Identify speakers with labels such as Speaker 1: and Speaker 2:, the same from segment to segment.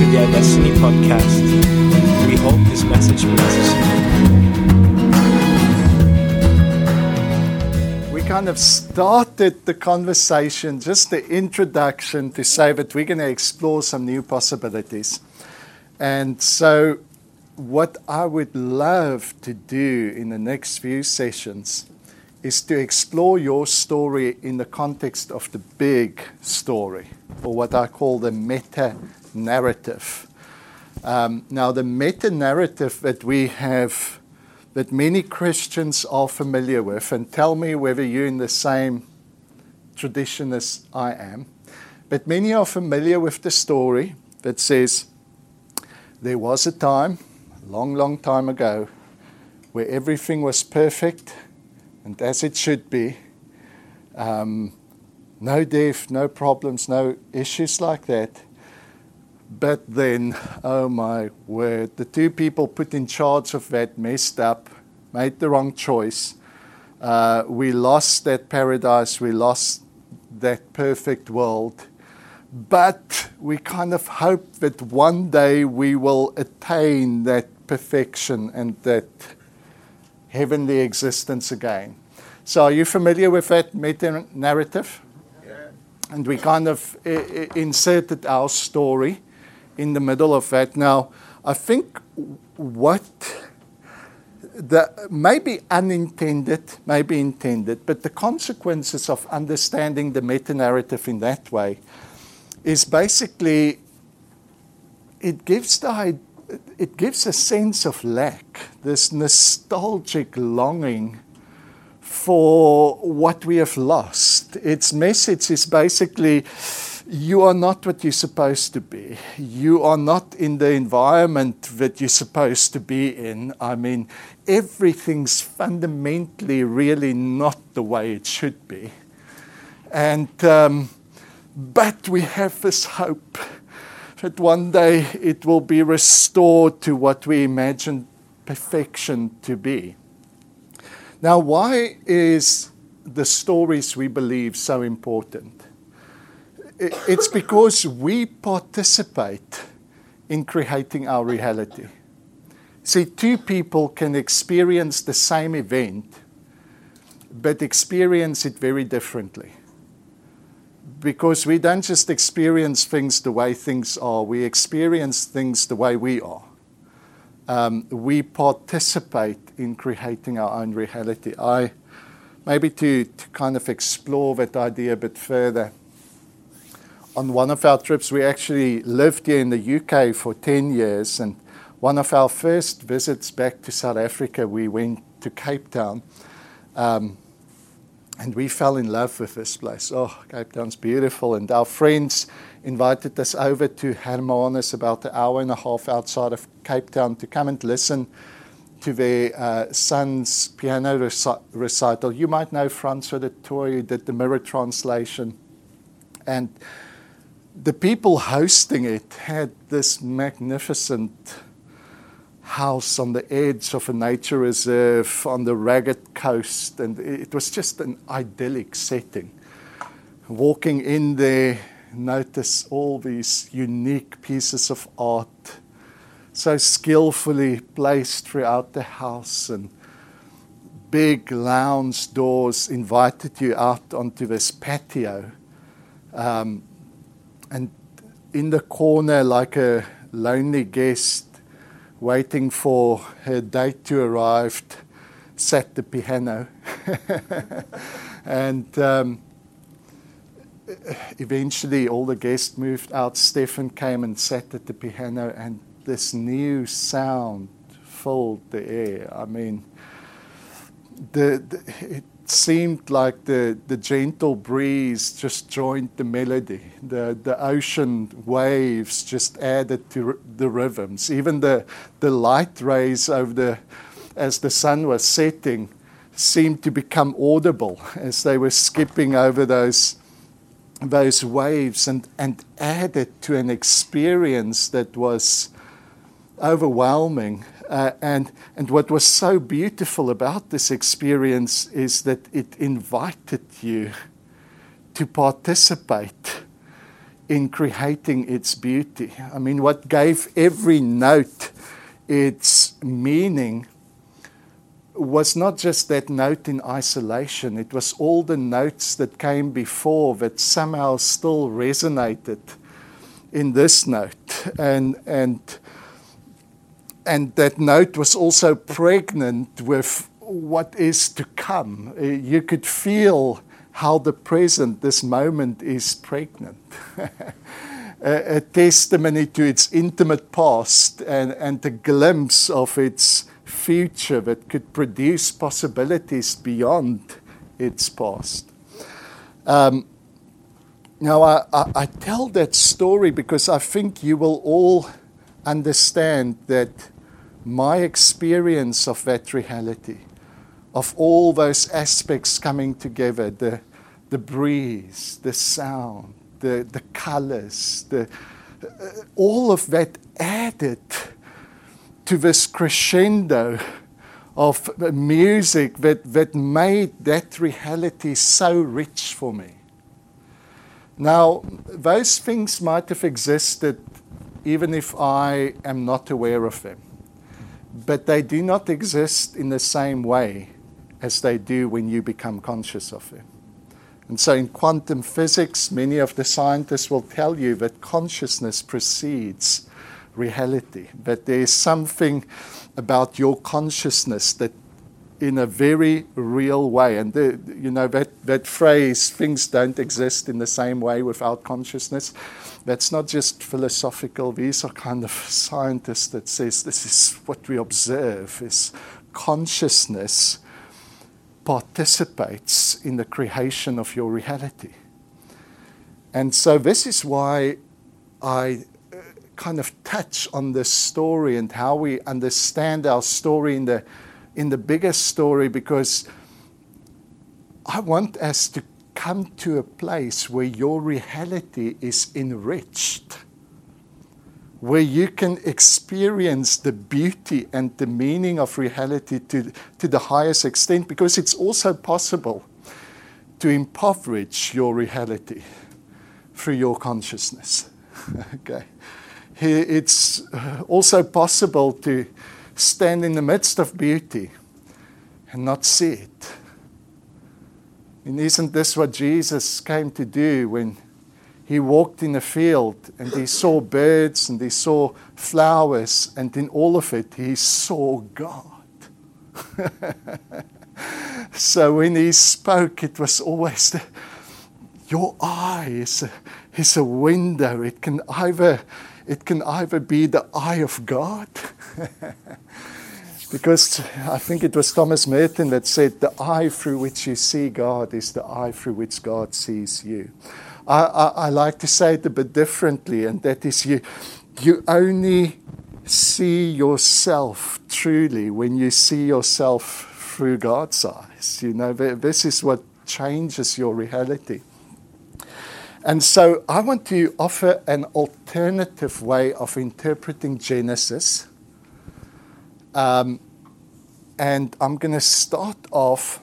Speaker 1: to the iDestiny podcast. We hope this message blesses
Speaker 2: you. We kind of started the conversation, just the introduction, to say that we're going to explore some new possibilities. And so, what I would love to do in the next few sessions is to explore your story in the context of the big story, or what I call the meta narrative. Um, now, the meta narrative that we have, that many Christians are familiar with, and tell me whether you're in the same tradition as I am, but many are familiar with the story that says, There was a time, a long, long time ago, where everything was perfect and as it should be. Um, no death, no problems, no issues like that. But then, oh my word, the two people put in charge of that messed up, made the wrong choice. Uh, we lost that paradise, we lost that perfect world. But we kind of hope that one day we will attain that perfection and that heavenly existence again. So, are you familiar with that meta narrative? Yeah. And we kind of inserted our story in the middle of that. Now, I think what the maybe unintended, maybe intended, but the consequences of understanding the meta narrative in that way is basically it gives the it gives a sense of lack, this nostalgic longing for what we have lost. Its message is basically you are not what you're supposed to be. You are not in the environment that you're supposed to be in. I mean, everything's fundamentally really not the way it should be. And, um, but we have this hope that one day it will be restored to what we imagine perfection to be. Now, why is the stories we believe so important? It's because we participate in creating our reality. See, two people can experience the same event, but experience it very differently because we don't just experience things the way things are, we experience things the way we are. Um, we participate in creating our own reality. I maybe to, to kind of explore that idea a bit further. On one of our trips, we actually lived here in the UK for 10 years, and one of our first visits back to South Africa, we went to Cape Town. Um, and we fell in love with this place. Oh, Cape Town's beautiful. And our friends invited us over to Hermanus, about an hour and a half outside of Cape Town, to come and listen to their uh, son's piano reci- recital. You might know Francois du Toit, who did the mirror translation. And the people hosting it had this magnificent house on the edge of a nature reserve on the ragged coast, and it was just an idyllic setting. Walking in there, notice all these unique pieces of art, so skillfully placed throughout the house, and big lounge doors invited you out onto this patio. Um, and in the corner, like a lonely guest, waiting for her date to arrive, sat the piano. and um, eventually, all the guests moved out. Stefan came and sat at the piano, and this new sound filled the air. I mean, the, the it, seemed like the, the gentle breeze just joined the melody. The, the ocean waves just added to the rhythms. Even the, the light rays over the, as the sun was setting seemed to become audible as they were skipping over those, those waves and, and added to an experience that was overwhelming uh, and, and what was so beautiful about this experience is that it invited you to participate in creating its beauty. I mean, what gave every note its meaning was not just that note in isolation, it was all the notes that came before that somehow still resonated in this note. And, and, and that note was also pregnant with what is to come. Uh, you could feel how the present, this moment, is pregnant. a, a, testimony to its intimate past and, and a glimpse of its future that could produce possibilities beyond its past. Um, now, I, I, I, tell that story because I think you will all understand that my experience of that reality, of all those aspects coming together the, the breeze, the sound, the, the colors, the, uh, all of that added to this crescendo of music that, that made that reality so rich for me. Now, those things might have existed even if I am not aware of them, but they do not exist in the same way as they do when you become conscious of them. And so, in quantum physics, many of the scientists will tell you that consciousness precedes reality, that there is something about your consciousness that in a very real way. And the, you know that, that phrase, things don't exist in the same way without consciousness, that's not just philosophical. These are kind of scientists that says this is what we observe is consciousness participates in the creation of your reality. And so this is why I uh, kind of touch on this story and how we understand our story in the, in the bigger story because I want us to come to a place where your reality is enriched, where you can experience the beauty and the meaning of reality to, to the highest extent, because it's also possible to impoverish your reality through your consciousness. okay it's uh, also possible to stand in the midst of beauty and not see it. And isn't this what Jesus came to do when he walked in a field and he saw birds and he saw flowers, and in all of it, he saw God? so when he spoke, it was always the, your eye is a, is a window. It can either it can either be the eye of God, because I think it was Thomas Merton that said, The eye through which you see God is the eye through which God sees you. I, I, I like to say it a bit differently, and that is you, you only see yourself truly when you see yourself through God's eyes. You know, this is what changes your reality. And so I want to offer an alternative way of interpreting Genesis. Um, and I'm going to start off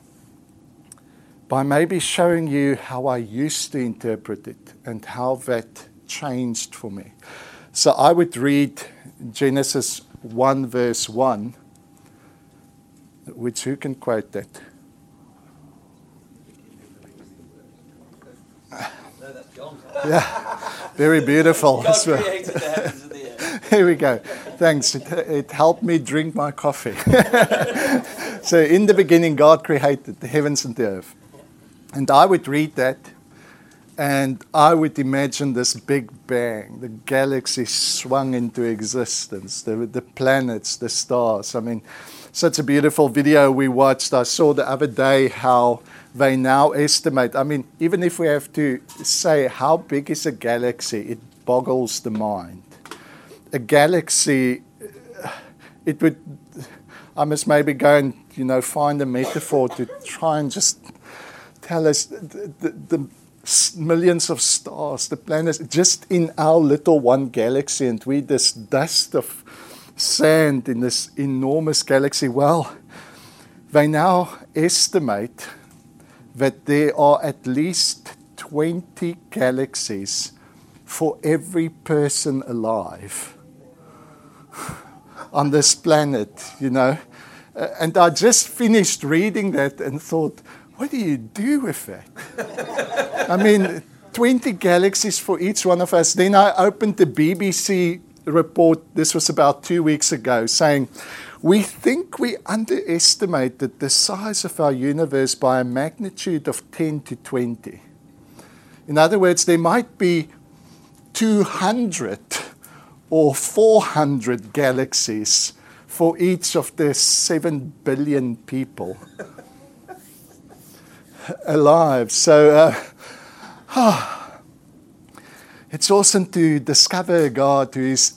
Speaker 2: by maybe showing you how I used to interpret it and how that changed for me. So I would read Genesis 1, verse 1, which who can quote that? yeah, very beautiful. Here we go. Thanks. It, it, helped me drink my coffee. so, in the beginning, God created the heavens and the earth. And I would read that and I would imagine this big bang, the galaxy swung into existence, the, the planets, the stars. I mean, such a beautiful video we watched. I saw the other day how they now estimate. I mean, even if we have to say how big is a galaxy, it boggles the mind. A galaxy, uh, it would. I must maybe go and you know find a metaphor to try and just tell us the, the, the millions of stars, the planets, just in our little one galaxy, and we this dust of sand in this enormous galaxy. Well, they now estimate that there are at least 20 galaxies for every person alive on this planet, you know. And I just finished reading that and thought, what do you do with that? I mean, 20 galaxies for each one of us. Then I opened the BBC report, this was about two weeks ago, saying, We think we underestimated the size of our universe by a magnitude of 10 to 20. In other words, there might be 200 or 400 galaxies for each of the 7 billion people alive. So, uh, oh, it's awesome to discover a God who is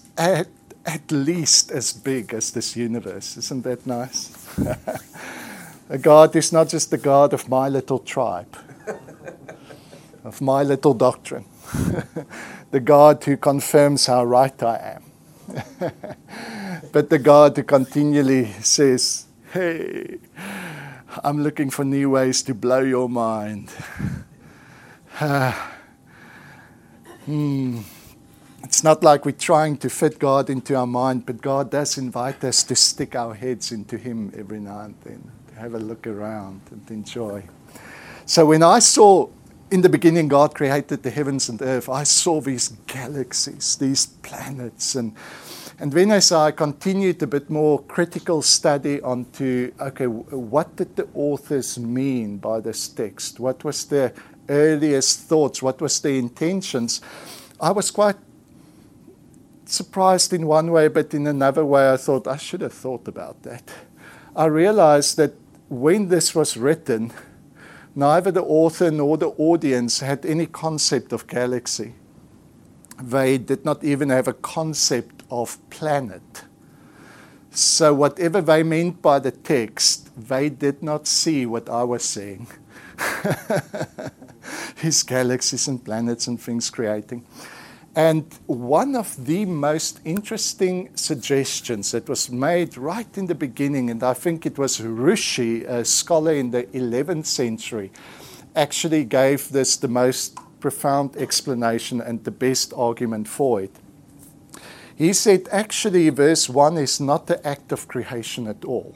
Speaker 2: at, least as big as this universe. Isn't that nice? a God is not just the God of my little tribe, of my little doctrine, the God who confirms how right I am, but the God who continually says, Hey, I'm looking for new ways to blow your mind. hmm. It's not like we're trying to fit God into our mind, but God does invite us to stick our heads into Him every now and then, to have a look around and enjoy. So when I saw in the beginning God created the heavens and earth, I saw these galaxies, these planets, and and then as I continued a bit more critical study onto, okay, what did the authors mean by this text? What was their earliest thoughts? What was their intentions? I was quite surprised in one way, but in another way, I thought I should have thought about that. I realized that when this was written, neither the author nor the audience had any concept of galaxy. They did not even have a concept of planet. So, whatever they meant by the text, they did not see what I was saying. His galaxies and planets and things creating. And one of the most interesting suggestions that was made right in the beginning, and I think it was Rashi, a scholar in the 11th century, actually gave this the most profound explanation and the best argument for it. He said, actually, verse 1 is not the act of creation at all.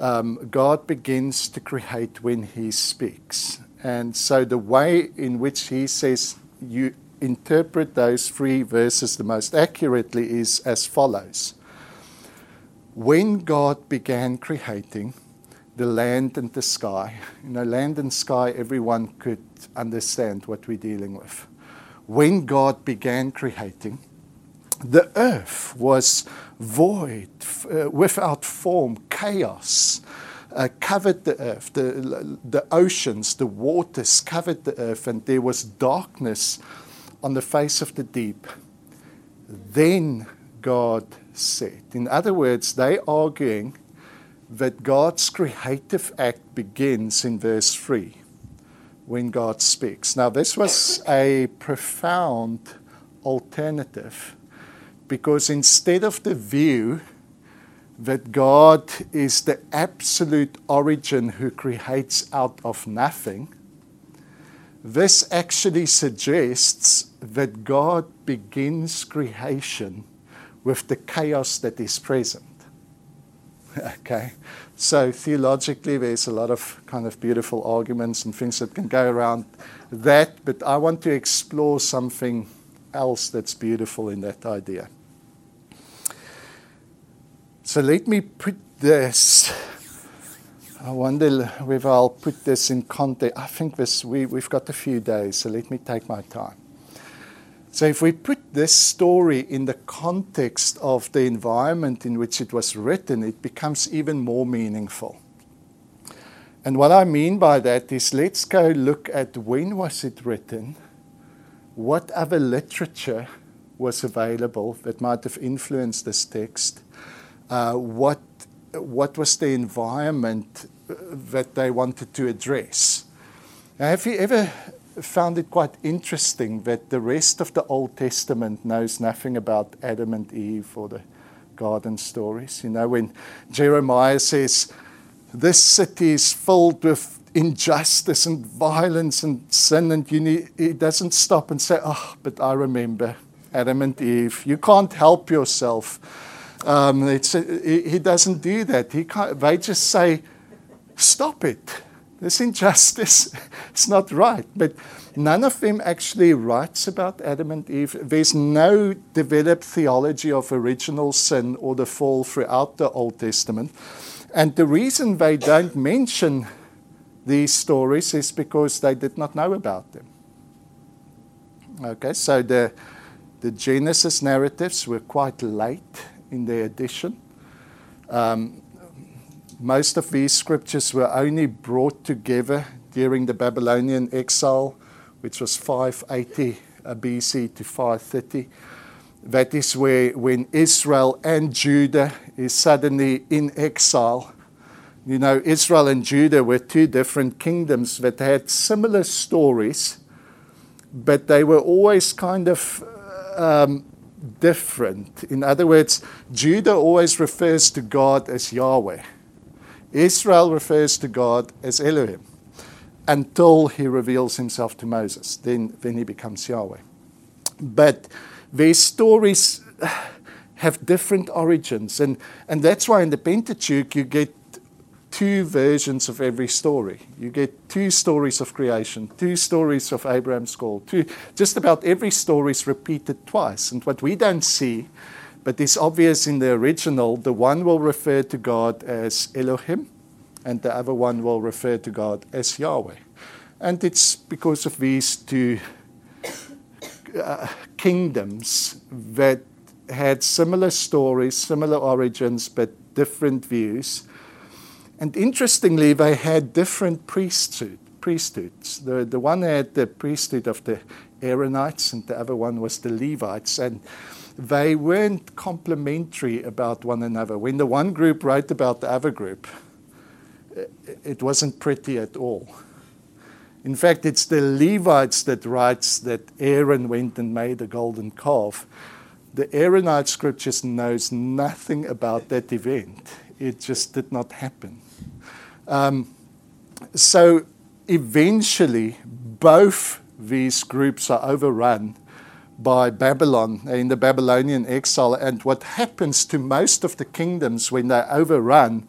Speaker 2: Um, God begins to create when He speaks. And so the way in which He says you interpret those three verses the most accurately is as follows When God began creating the land and the sky, you know, land and sky, everyone could understand what we're dealing with. When God began creating, the earth was void, uh, without form, chaos. Uh, covered the earth, the, the oceans, the waters covered the earth, and there was darkness on the face of the deep. Then God said. In other words, they arguing that God's creative act begins in verse 3 when God speaks. Now, this was a profound alternative because instead of the view that God is the absolute origin who creates out of nothing, this actually suggests that God begins creation with the chaos that is present. okay, so theologically, there's a lot of kind of beautiful arguments and things that can go around that, but I want to explore something else that's beautiful in that idea. So let me put this. I wonder whether I'll put this in context. I think this we, we've got a few days, so let me take my time. So if we put this story in the context of the environment in which it was written, it becomes even more meaningful. And what I mean by that is let's go look at when was it written, what other literature was available that might have influenced this text, uh, what, what was the environment that they wanted to address. Now, have you ever found it quite interesting that the rest of the Old Testament knows nothing about Adam and Eve or the garden stories? You know, when Jeremiah says, This city is filled with injustice and violence and sin, and you need, he doesn't stop and say, Oh, but I remember Adam and Eve. You can't help yourself. Um, he, he doesn't do that. He can't, they just say, Stop it. This injustice. it's not right. But none of them actually writes about Adam and Eve. There's no developed theology of original sin or the fall throughout the Old Testament. And the reason they don't mention these stories is because they did not know about them. Okay, so the, the Genesis narratives were quite late in their addition. Um, most of these scriptures were only brought together during the Babylonian exile, which was 580 BC to 530. That is where, when Israel and Judah is suddenly in exile, you know, Israel and Judah were two different kingdoms that had similar stories, but they were always kind of um, different. In other words, Judah always refers to God as Yahweh, Israel refers to God as Elohim until he reveals himself to Moses. Then, then he becomes Yahweh. But their stories have different origins, and, and that's why in the Pentateuch you get two versions of every story. You get two stories of creation, two stories of Abraham's call, two, just about every story is repeated twice. And what we don't see, but it's obvious in the original, the one will refer to God as Elohim, and the other one will refer to God as Yahweh. And it's because of these two uh, kingdoms that had similar stories, similar origins, but different views and interestingly, they had different priesthood, priesthoods. The, the one had the priesthood of the Aaronites, and the other one was the Levites. And they weren't complementary about one another. When the one group wrote about the other group, it wasn't pretty at all. In fact, it's the Levites that writes that Aaron went and made a golden calf. The Aaronite scriptures knows nothing about that event. It just did not happen. Um, so eventually, both these groups are overrun by Babylon eh, in the Babylonian exile. And what happens to most of the kingdoms when they're overrun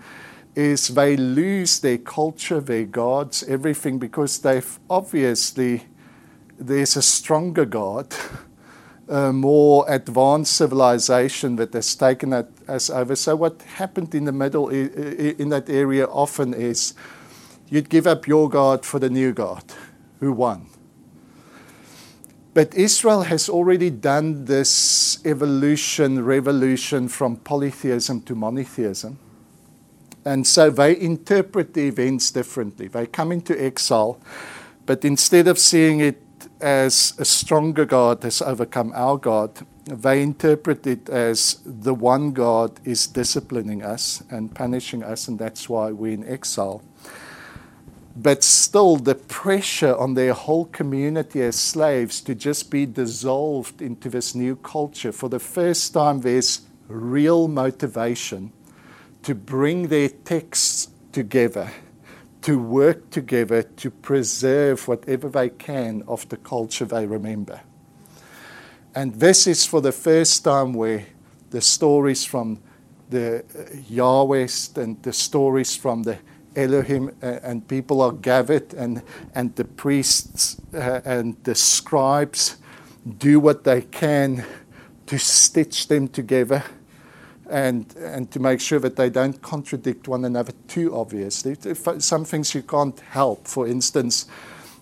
Speaker 2: is they lose their culture, their gods, everything, because they've obviously, there's a stronger God. a more advanced civilization that has taken us over. So what happened in the middle in that area often is you'd give up your God for the new God who won. But Israel has already done this evolution, revolution from polytheism to monotheism. And so they interpret the events differently. They come into exile, but instead of seeing it as a stronger God has overcome our God, they interpret it as the one God is disciplining us and punishing us, and that's why we're in exile. But still, the pressure on their whole community as slaves to just be dissolved into this new culture, for the first time, there's real motivation to bring their texts together to work together to preserve whatever they can of the culture they remember. And this is for the first time where the stories from the uh, Yahweh and the stories from the Elohim uh, and people are gathered, and, and the priests uh, and the scribes do what they can to stitch them together and, and to make sure that they don't contradict one another too obviously. Some things you can't help. For instance,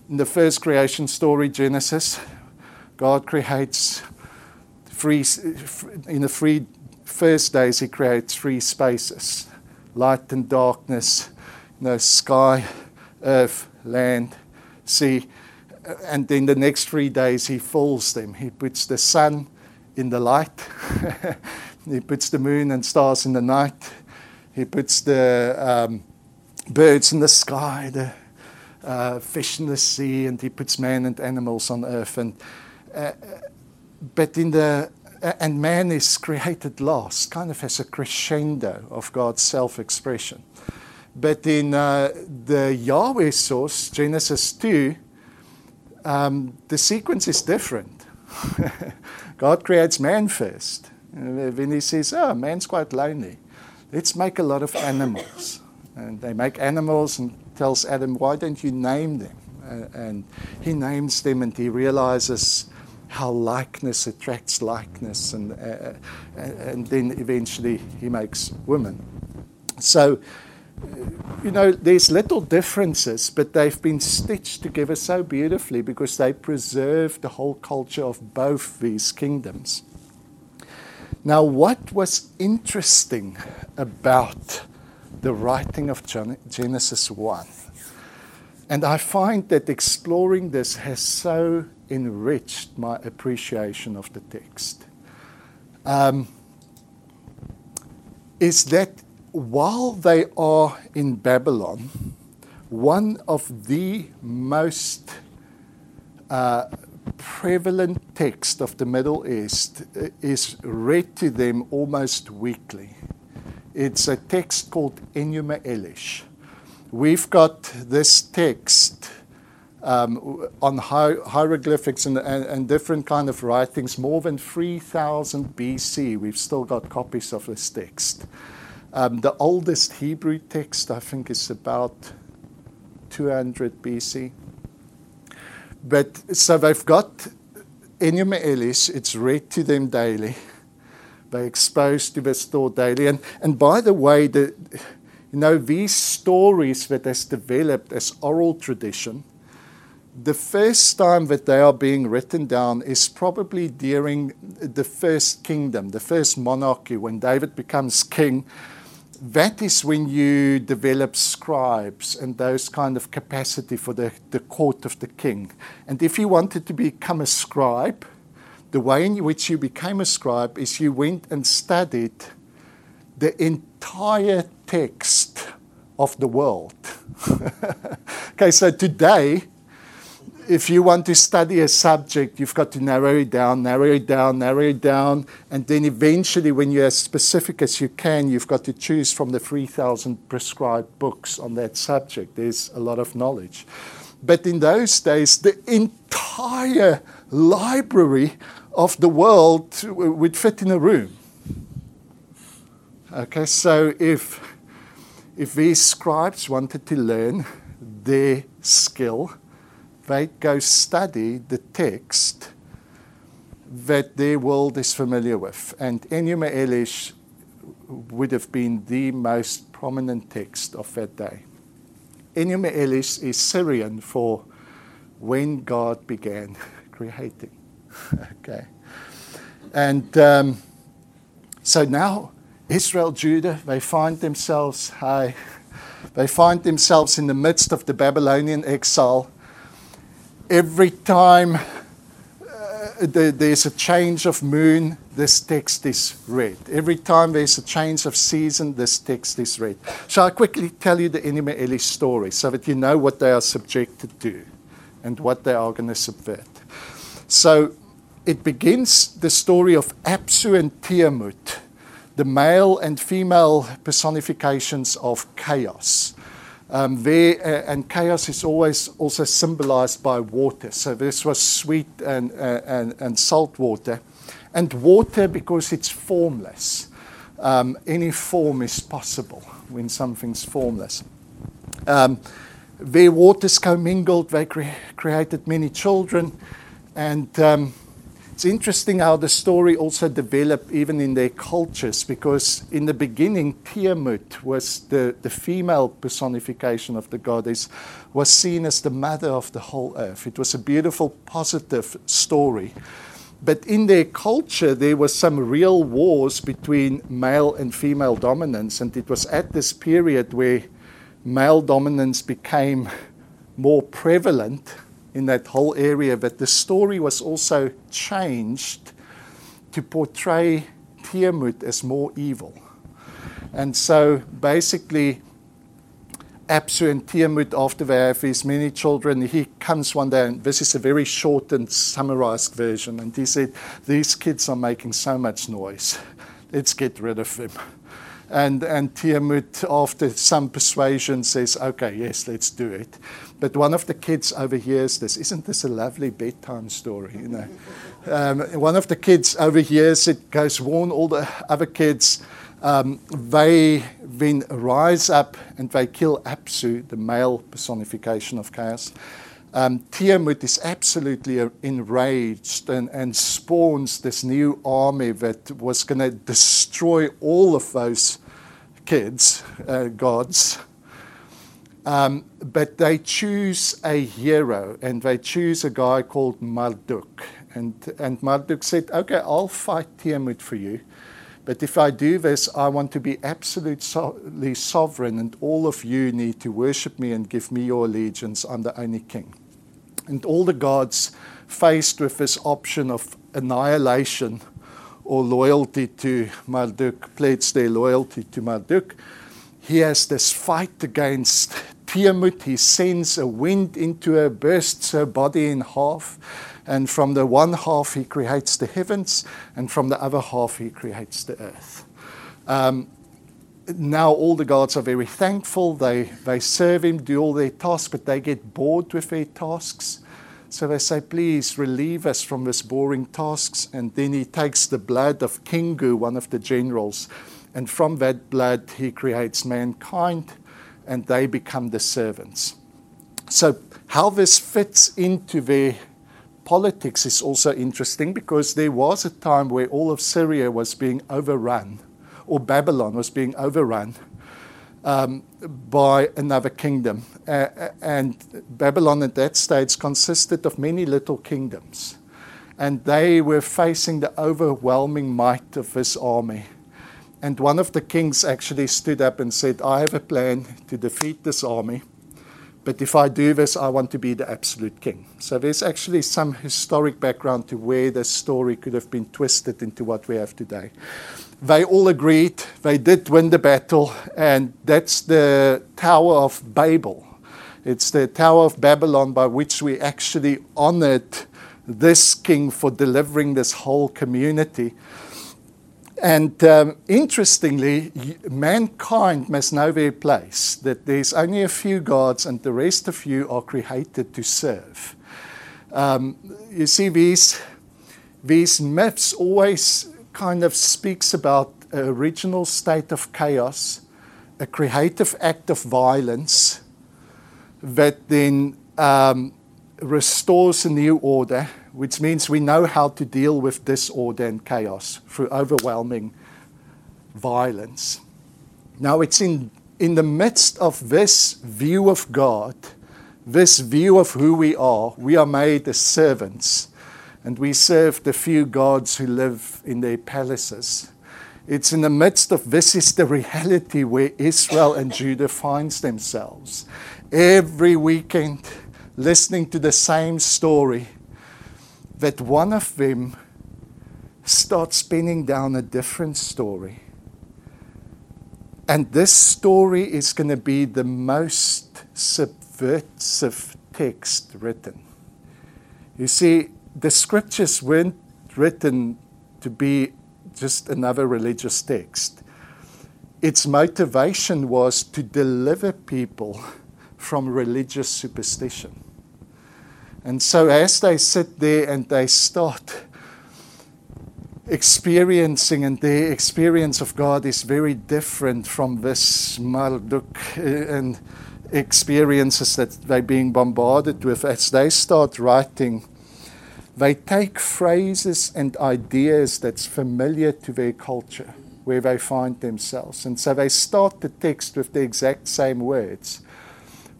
Speaker 2: in the first creation story, Genesis, God creates three, in the three first days, He creates three spaces light and darkness, know, sky, earth, land, sea. And then the next three days, He fills them. He puts the sun in the light. He puts the moon and stars in the night. He puts the um, birds in the sky, the uh, fish in the sea, and he puts man and animals on earth. And uh, but in the and man is created last, kind of as a crescendo of God's self-expression. But in uh, the Yahweh source, Genesis 2, um, the sequence is different. God creates man first. When he says, oh, man's quite lonely, let's make a lot of animals. And they make animals and tells Adam, why don't you name them? Uh, and he names them and he realizes how likeness attracts likeness. And, uh, and then eventually he makes women. So, you know, there's little differences, but they've been stitched together so beautifully because they preserve the whole culture of both these kingdoms. Now, what was interesting about the writing of Genesis 1? And I find that exploring this has so enriched my appreciation of the text. Um, is that while they are in Babylon, one of the most uh, prevalent texts of the Middle East uh, is read to them almost weekly. It's a text called Enuma Elish. We've got this text um, on hi- hieroglyphics and, and, and, different kind of writings more than 3000 BC. We've still got copies of this text. Um, the oldest Hebrew text, I think, is about 200 BC. But so they've got Enuma Elish, it's read to them daily. They're exposed to this story daily. And, and by the way, the, you know, these stories that has developed as oral tradition, the first time that they are being written down is probably during the first kingdom, the first monarchy, when David becomes king that is when you develop scribes and those kind of capacity for the, the court of the king. And if you wanted to become a scribe, the way in which you became a scribe is you went and studied the entire text of the world. okay, so today if you want to study a subject, you've got to narrow it down, narrow it down, narrow it down, and then eventually, when you're as specific as you can, you've got to choose from the 3,000 prescribed books on that subject. There's a lot of knowledge. But in those days, the entire library of the world would fit in a room. Okay, so if, if these scribes wanted to learn their skill, they go study the text that their world is familiar with. And Enuma Elish would have been the most prominent text of that day. Enuma Elish is Syrian for when God began creating. okay. And um, so now Israel, Judah, they find themselves, hi, they find themselves in the midst of the Babylonian exile every time uh, the, there's a change of moon, this text is read. Every time there's a change of season, this text is read. Shall I quickly tell you the Enuma Elish story so that you know what they are subjected to and what they are going to subvert? So it begins the story of Apsu and Tiamat, the male and female personifications of chaos. Um, there, uh, and chaos is always also symbolized by water. So this was sweet and, uh, and, and salt water. And water because it's formless. Um, any form is possible when something's formless. Um, their waters commingled, they cre- created many children. And um, it's interesting how the story also developed even in their cultures because in the beginning, Tiamat was the, the female personification of the goddess, was seen as the mother of the whole earth. It was a beautiful, positive story. But in their culture, there were some real wars between male and female dominance, and it was at this period where male dominance became more prevalent in that whole area, but the story was also changed to portray Tiamat as more evil. And so basically, Apsu and Tiamat, after they have these many children, he comes one day, and this is a very short and summarized version, and he said, These kids are making so much noise. Let's get rid of them. And, and Tiamat, after some persuasion, says, okay, yes, let's do it. But one of the kids overhears this. Isn't this a lovely bedtime story? You know, um, one of the kids overhears it, goes warn all the other kids. Um, they then rise up and they kill Apsu, the male personification of chaos. Um, is absolutely enraged and, and spawns this new army that was going to destroy all of those kids, uh, gods. Um, but they choose a hero and they choose a guy called Marduk. And, and Marduk said, Okay, I'll fight Tiamat for you. But if I do this, I want to be absolutely sovereign, and all of you need to worship me and give me your allegiance. I'm the only king. And all the gods, faced with this option of annihilation or loyalty to Marduk, pledge their loyalty to Marduk. He has this fight against Tiamat. He sends a wind into her, bursts her body in half. And from the one half, he creates the heavens, and from the other half, he creates the earth. Um, now, all the gods are very thankful. They, they serve him, do all their tasks, but they get bored with their tasks. So they say, Please relieve us from this boring tasks. And then he takes the blood of Kingu, one of the generals, and from that blood, he creates mankind, and they become the servants. So, how this fits into their politics is also interesting because there was a time where all of Syria was being overrun, or Babylon was being overrun um, by another kingdom. Uh, and Babylon at that stage consisted of many little kingdoms. And they were facing the overwhelming might of this army. And one of the kings actually stood up and said, I have a plan to defeat this army. But if I do this, I want to be the absolute king. So there's actually some historic background to where this story could have been twisted into what we have today. They all agreed, they did win the battle, and that's the Tower of Babel. It's the Tower of Babylon by which we actually honored this king for delivering this whole community. And um, interestingly, mankind must know their place, that there's only a few gods and the rest of you are created to serve. Um, you see, these, these myths always kind of speaks about an original state of chaos, a creative act of violence that then um, restores a new order which means we know how to deal with disorder and chaos through overwhelming violence. Now, it's in, in the midst of this view of God, this view of who we are, we are made as servants, and we serve the few gods who live in their palaces. It's in the midst of this is the reality where Israel and Judah finds themselves. Every weekend, listening to the same story that one of them starts spinning down a different story. And this story is going to be the most subversive text written. You see, the scriptures weren't written to be just another religious text. Its motivation was to deliver people from religious superstition. And so, as they sit there and they start experiencing, and their experience of God is very different from this Marduk uh, and experiences that they're being bombarded with, as they start writing, they take phrases and ideas that's familiar to their culture where they find themselves. And so they start the text with the exact same words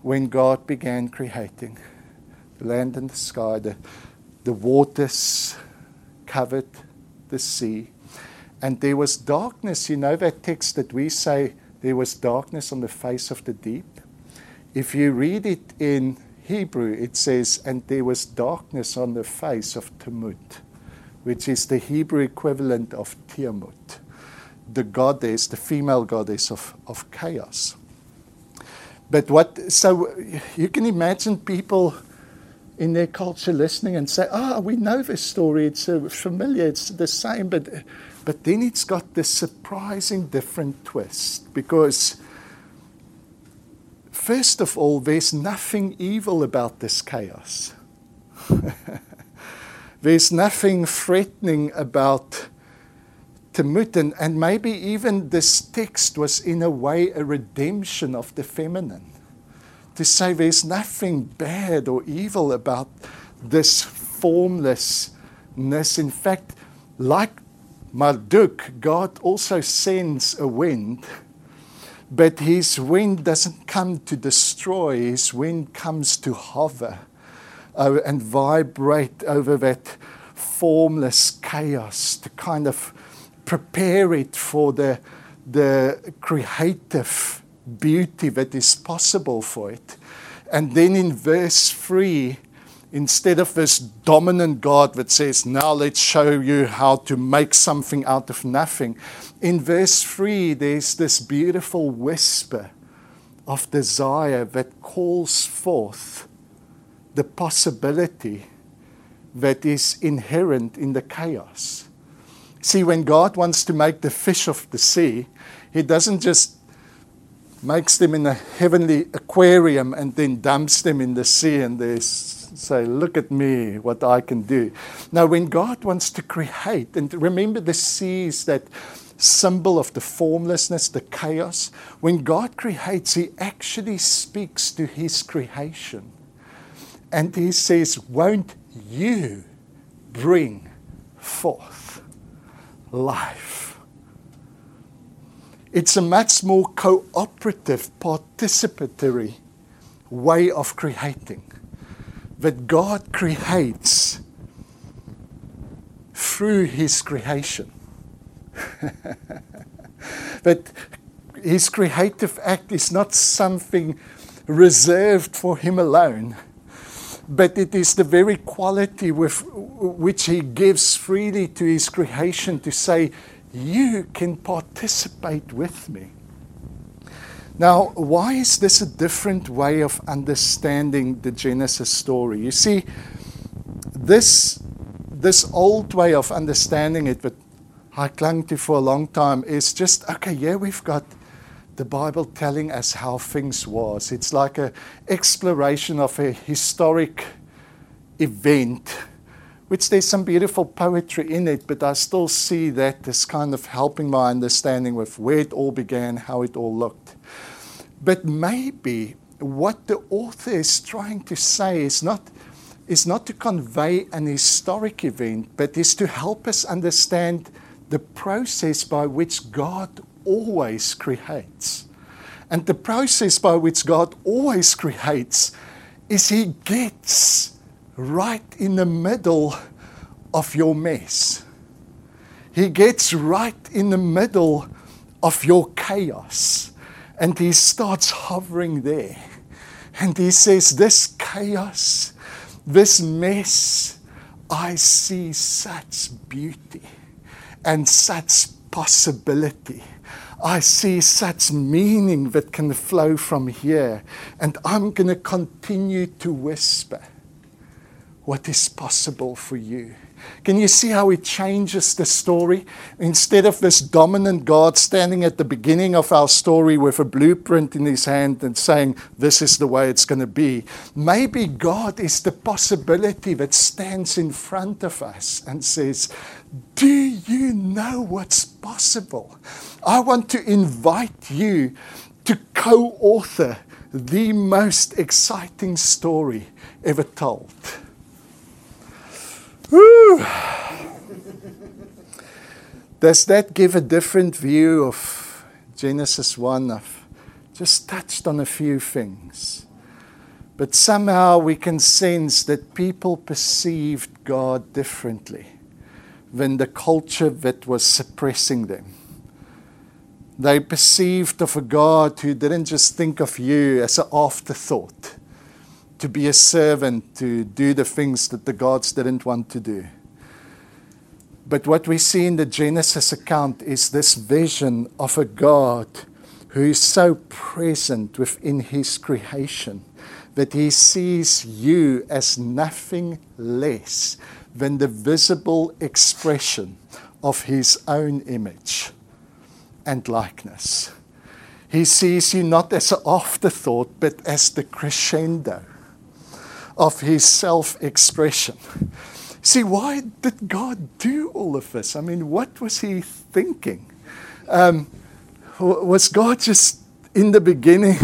Speaker 2: when God began creating the land and the sky, the, the waters covered the sea. And there was darkness. You know that text that we say there was darkness on the face of the deep? If you read it in Hebrew, it says, and there was darkness on the face of Tamut, which is the Hebrew equivalent of Tiamut, the goddess, the female goddess of, of chaos. But what, so you can imagine people in their culture listening and say, ah, oh, we know this story, it's uh, familiar, it's the same, but, but then it's got this surprising different twist because, first of all, there's nothing evil about this chaos. there's nothing threatening about Temut, and, and maybe even this text was in a way a redemption of the feminine to say there's nothing bad or evil about this formlessness. In fact, like Marduk, God also sends a wind, but his wind doesn't come to destroy, his wind comes to hover uh, and vibrate over that formless chaos to kind of prepare it for the, the creative beauty that is possible for it. And then in verse 3, instead of this dominant God that says, Now let's show you how to make something out of nothing, in verse 3, there's this beautiful whisper of desire that calls forth the possibility that is inherent in the chaos. See, when God wants to make the fish of the sea, He doesn't just makes them in a heavenly aquarium and then dumps them in the sea and they say, Look at me, what I can do. Now, when God wants to create, and remember the sea is that symbol of the formlessness, the chaos. When God creates, He actually speaks to His creation. And He says, Won't you bring forth life? It's a much more cooperative, participatory way of creating that God creates through His creation. that His creative act is not something reserved for Him alone, but it is the very quality with which He gives freely to His creation to say, you can participate with me. Now, why is this a different way of understanding the Genesis story? You see, this, this old way of understanding it that I clung to for a long time is just okay, yeah, we've got the Bible telling us how things was. It's like an exploration of a historic event which there's some beautiful poetry in it, but I still see that as kind of helping my understanding with where it all began, how it all looked. But maybe what the author is trying to say is not, is not to convey an historic event, but is to help us understand the process by which God always creates. And the process by which God always creates is He gets right in the middle of your mess. He gets right in the middle of your chaos and he starts hovering there. And he says, This chaos, this mess, I see such beauty and such possibility. I see such meaning that can flow from here. And I'm going to continue to whisper what is possible for you. Can you see how it changes the story? Instead of this dominant God standing at the beginning of our story with a blueprint in his hand and saying, This is the way it's going to be, maybe God is the possibility that stands in front of us and says, Do you know what's possible? I want to invite you to co author the most exciting story ever told. Does that give a different view of Genesis 1? I've just touched on a few things. But somehow we can sense that people perceived God differently than the culture that was suppressing them. They perceived of a God who didn't just think of you as an afterthought to be a servant, to do the things that the gods didn't want to do. But what we see in the Genesis account is this vision of a God who is so present within his creation that he sees you as nothing less than the visible expression of his own image and likeness. He sees you not as an afterthought, but as the crescendo of his self expression. See, why did God do all of this? I mean, what was he thinking? Um, was God just in the beginning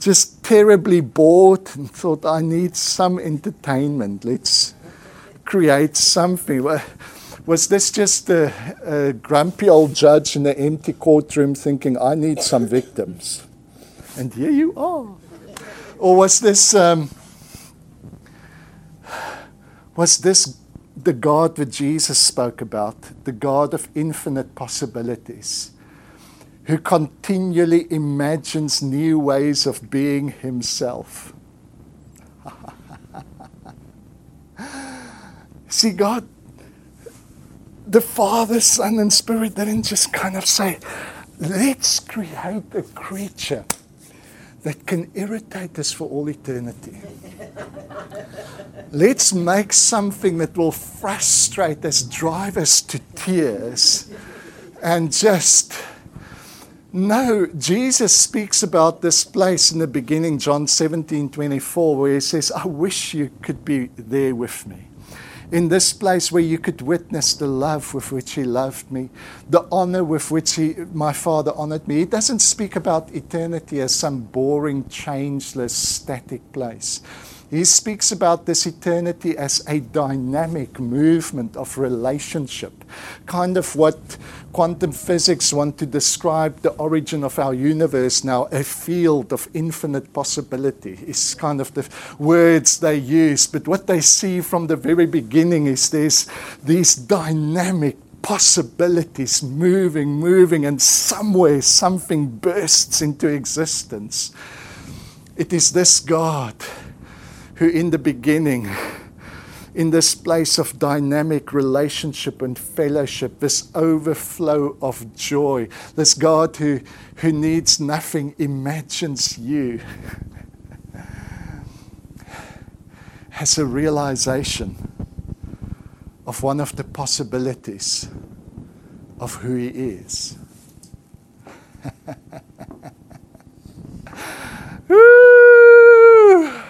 Speaker 2: just terribly bored and thought, I need some entertainment? Let's create something. Was this just a, a grumpy old judge in an empty courtroom thinking, I need some victims? And here you are. Or was this, um, was this the God that Jesus spoke about, the God of infinite possibilities, who continually imagines new ways of being himself? See, God the Father, Son, and Spirit didn't just kind of say, let's create a creature that can irritate us for all eternity. let's make something that will frustrate us, drive us to tears, and just. No, Jesus speaks about this place in the beginning, John 17 24, where he says, I wish you could be there with me in this place where you could witness the love with which He loved me, the honor with which he, my Father honored me. He doesn't speak about eternity as some boring, changeless, static place. He speaks about this eternity as a dynamic movement of relationship, kind of what quantum physics want to describe the origin of our universe now, a field of infinite possibility, is kind of the words they use. But what they see from the very beginning is this, these dynamic possibilities moving, moving, and somewhere something bursts into existence. It is this God who in the beginning, in this place of dynamic relationship and fellowship, this overflow of joy, this God who, who needs nothing imagines you, has a realization of one of the possibilities of who He is.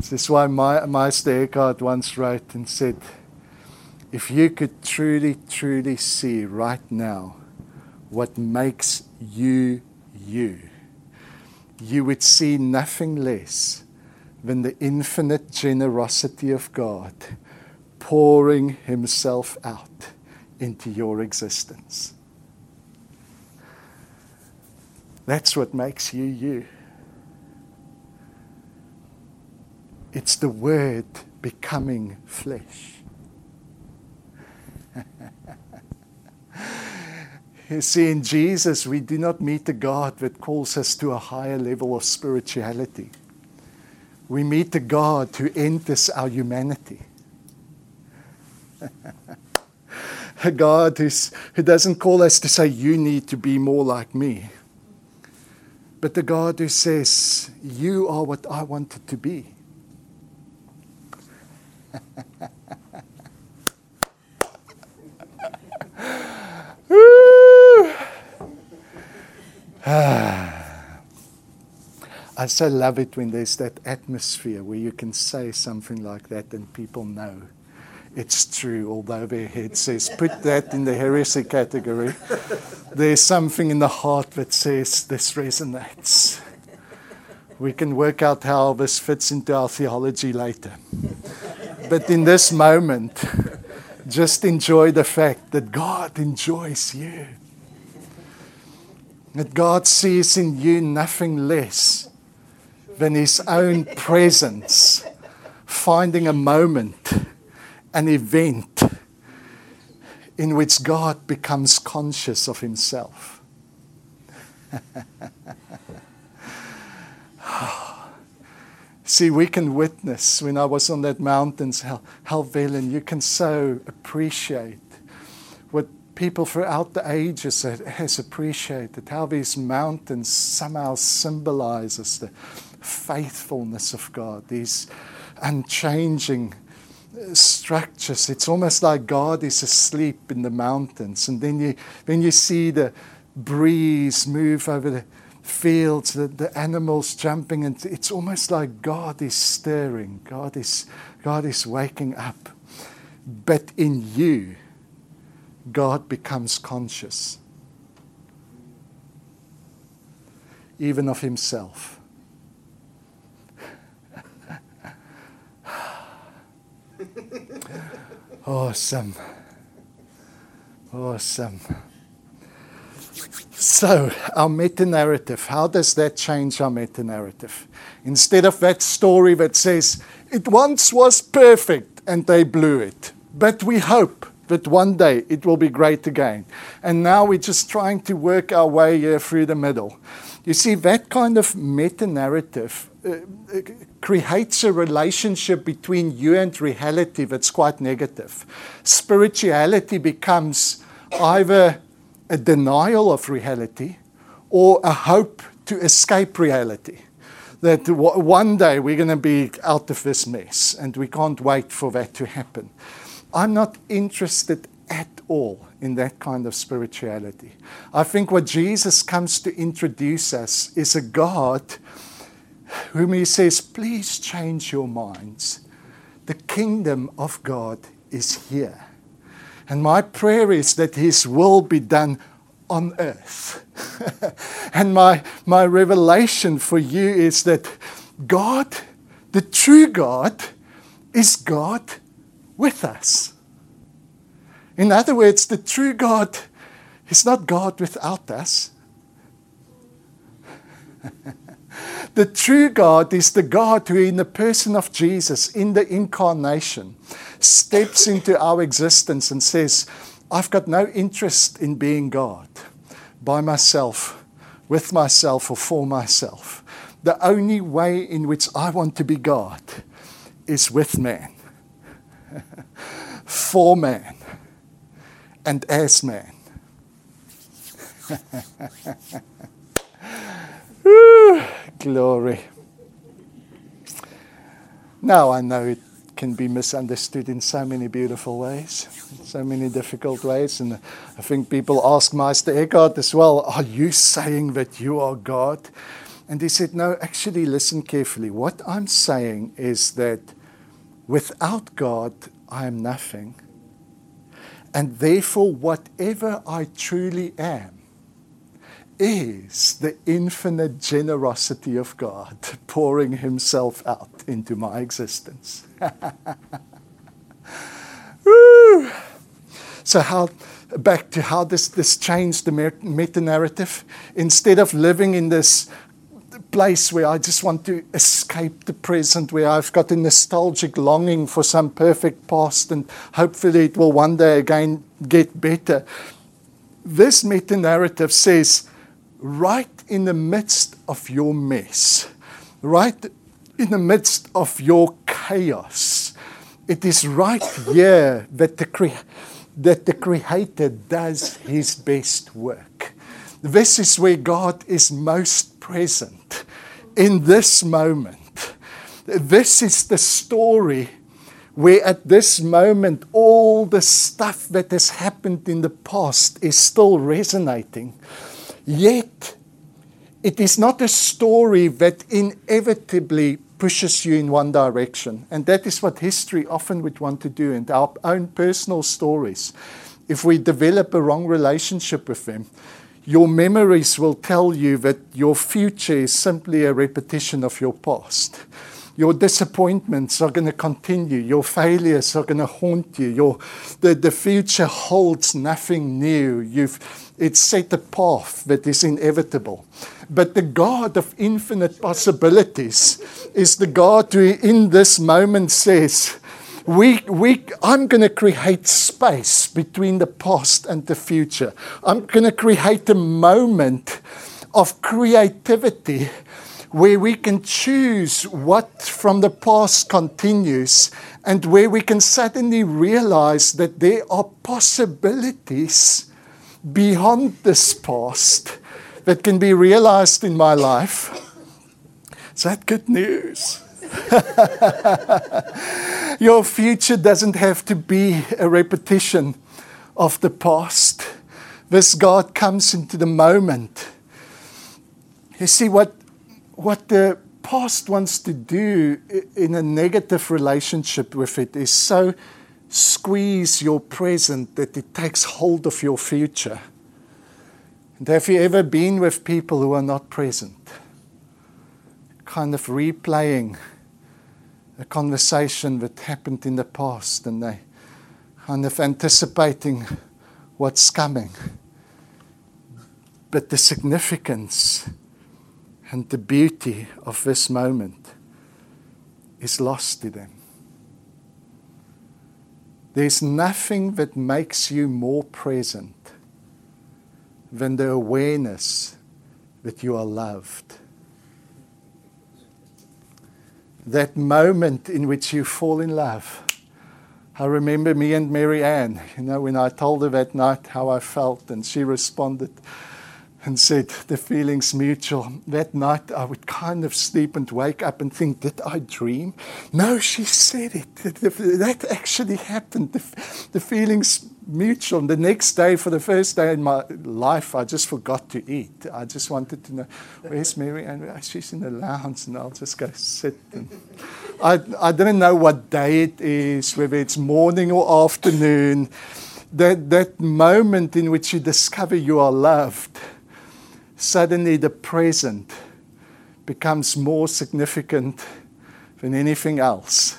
Speaker 2: This is why my, Meister Eckhart once wrote and said, if you could truly, truly see right now what makes you you, you would see nothing less than the infinite generosity of God pouring Himself out into your existence. That's what makes you you. It's the Word becoming flesh. you see, in Jesus, we do not meet a God that calls us to a higher level of spirituality. We meet a God who enters our humanity. a God who's, who doesn't call us to say, You need to be more like me. But the God who says, You are what I wanted to be. I so love it when there's that atmosphere where you can say something like that and people know it's true, although their head says, put that in the heresy category. There's something in the heart that says, this resonates. We can work out how this fits into our theology later. But in this moment, just enjoy the fact that God enjoys you. That God sees in you nothing less than His own presence, finding a moment, an event in which God becomes conscious of Himself. See, we can witness when I was on that mountains, Hel- Helvellyn, you can so appreciate what people throughout the ages has appreciated, how these mountains somehow symbolizes the faithfulness of God, these unchanging uh, structures. It's almost like God is asleep in the mountains. And then you, when you see the breeze move over the fields, the, the animals jumping, and it's almost like God is stirring. God is, God is waking up. But in you, God becomes conscious, even of himself. awesome. Awesome. So, our meta narrative, how does that change our meta narrative? Instead of that story that says, it once was perfect and they blew it, but we hope that one day it will be great again. And now we're just trying to work our way here through the middle. You see, that kind of meta narrative uh, uh, creates a relationship between you and reality that's quite negative. Spirituality becomes either a denial of reality or a hope to escape reality. That one day we're going to be out of this mess and we can't wait for that to happen. I'm not interested at all in that kind of spirituality. I think what Jesus comes to introduce us is a God whom he says, Please change your minds. The kingdom of God is here. And my prayer is that His will be done on earth. and my, my revelation for you is that God, the true God, is God with us. In other words, the true God is not God without us. the true God is the God who, in the person of Jesus, in the incarnation, steps into our existence and says, I've got no interest in being God by myself, with myself, or for myself. The only way in which I want to be God is with man, for man, and as man. glory. Now I know it can be misunderstood in so many beautiful ways, so many difficult ways. And I think people ask Meister Eckhart as well, Are you saying that you are God? And he said, No, actually, listen carefully. What I'm saying is that without God, I am nothing. And therefore, whatever I truly am is the infinite generosity of God pouring Himself out into my existence. so, how back to how does this change the meta narrative? Instead of living in this place where I just want to escape the present, where I've got a nostalgic longing for some perfect past and hopefully it will one day again get better. This meta narrative says, right in the midst of your mess, right in the midst of your chaos, it is right here that the, that the Creator does His best work. This is where God is most present in this moment. This is the story where at this moment all the stuff that has happened in the past is still resonating. Yet, it is not a story that inevitably pushes you in one direction. And that is what history often would want to do, and our own personal stories. If we develop a wrong relationship with them, your memories will tell you that your future is simply a repetition of your past. Your disappointments are going to continue. Your failures are going to haunt you. Your, the, the future holds nothing new. You've, it's set a path that is inevitable. But the God of infinite possibilities is the God who, in this moment, says, we, we, I'm going to create space between the past and the future. I'm going to create a moment of creativity where we can choose what from the past continues and where we can suddenly realize that there are possibilities beyond this past that can be realized in my life. Is that good news? Your future doesn't have to be a repetition of the past. This God comes into the moment. You see, what, what the past wants to do in a negative relationship with it is so squeeze your present that it takes hold of your future. And have you ever been with people who are not present? Kind of replaying a conversation that happened in the past and they kind of anticipating what's coming. But the significance and the beauty of this moment is lost to them. There's nothing that makes you more present than the awareness that you are loved. That moment in which you fall in love. I remember me and Mary Ann, you know, when I told her that night how I felt, and she responded and said the feeling's mutual. That night I would kind of sleep and wake up and think, did I dream? No, she said it. That actually happened. The, feeling's mutual. The next day, for the first day in my life, I just forgot to eat. I just wanted to know, where's Mary? And oh, she's in the lounge, and I'll just go sit. And I, I didn't know what day it is, whether it's morning or afternoon. That, that moment in which you discover you are loved suddenly the present becomes more significant than anything else.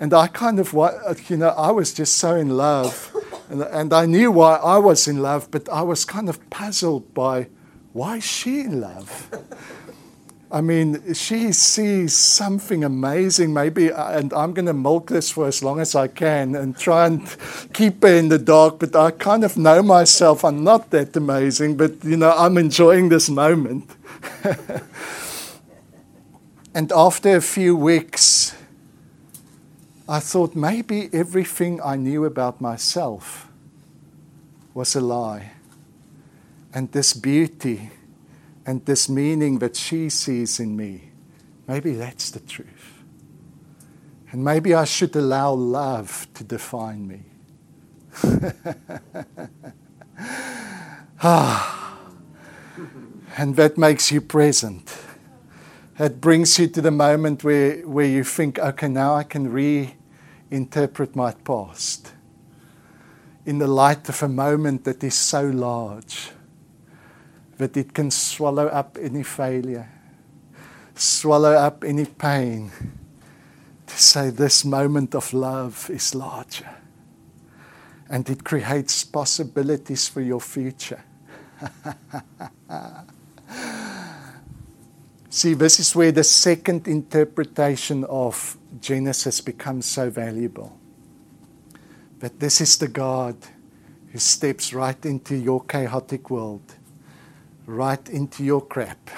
Speaker 2: And I kind of, uh, you know, I was just so in love. And, and I knew why I was in love, but I was kind of puzzled by why is she in love? I mean, she sees something amazing, maybe, uh, and I'm going to milk this for as long as I can and try and keep her in the dark. But I kind of know myself, I'm not that amazing, but, you know, I'm enjoying this moment. and after a few weeks, I thought maybe everything I knew about myself was a lie. And this beauty and this meaning that she sees in me, maybe that's the truth. And maybe I should allow love to define me. ah. And that makes you present. It brings you to the moment where, where you think, okay, now I can reinterpret my past in the light of a moment that is so large that it can swallow up any failure, swallow up any pain, to say this moment of love is larger. And it creates possibilities for your future. See, this is where the second interpretation of Genesis becomes so valuable. That this is the God who steps right into your chaotic world right into your crap.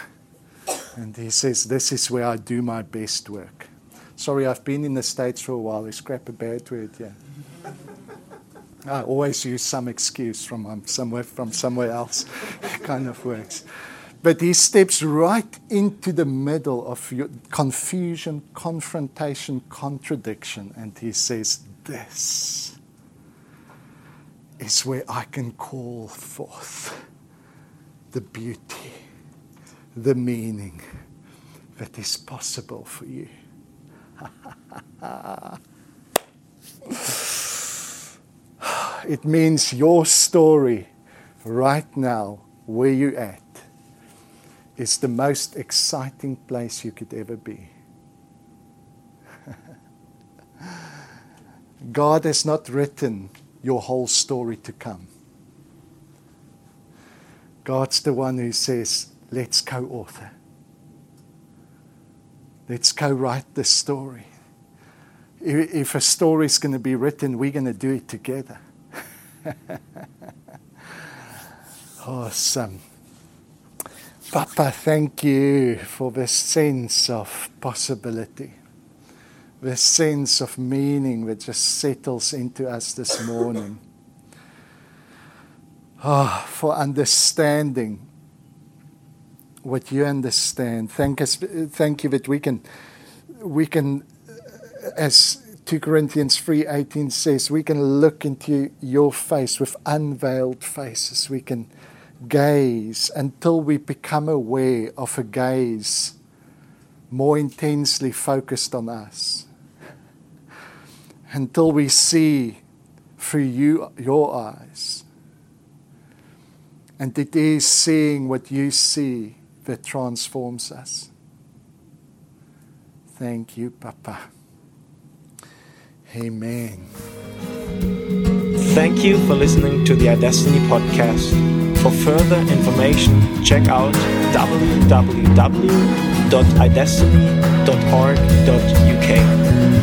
Speaker 2: And he says, This is where I do my best work. Sorry, I've been in the States for a while. Is crap a bad word? Yeah. I always use some excuse from um, somewhere from somewhere else. it kind of works. But he steps right into the middle of your confusion, confrontation, contradiction, and he says, This is where I can call forth the beauty, the meaning that is possible for you. it means your story right now, where you're at, is the most exciting place you could ever be. God has not written your whole story to come. God's the one who says, let's co author. Let's co write this story. If a story is going to be written, we're going to do it together. awesome. Papa, thank you for this sense of possibility, this sense of meaning that just settles into us this morning oh, for understanding what you understand. Thank us, thank you that we can, we can, as 2 Corinthians 3:18 says, we can look into your face with unveiled faces. We can gaze until we become aware of a gaze more intensely focused on us. Until we see through you your eyes. And it is seeing what you see that transforms us. Thank you, Papa. Amen.
Speaker 1: Thank you for listening to the iDestiny podcast. For further information, check out www.idestiny.org.uk.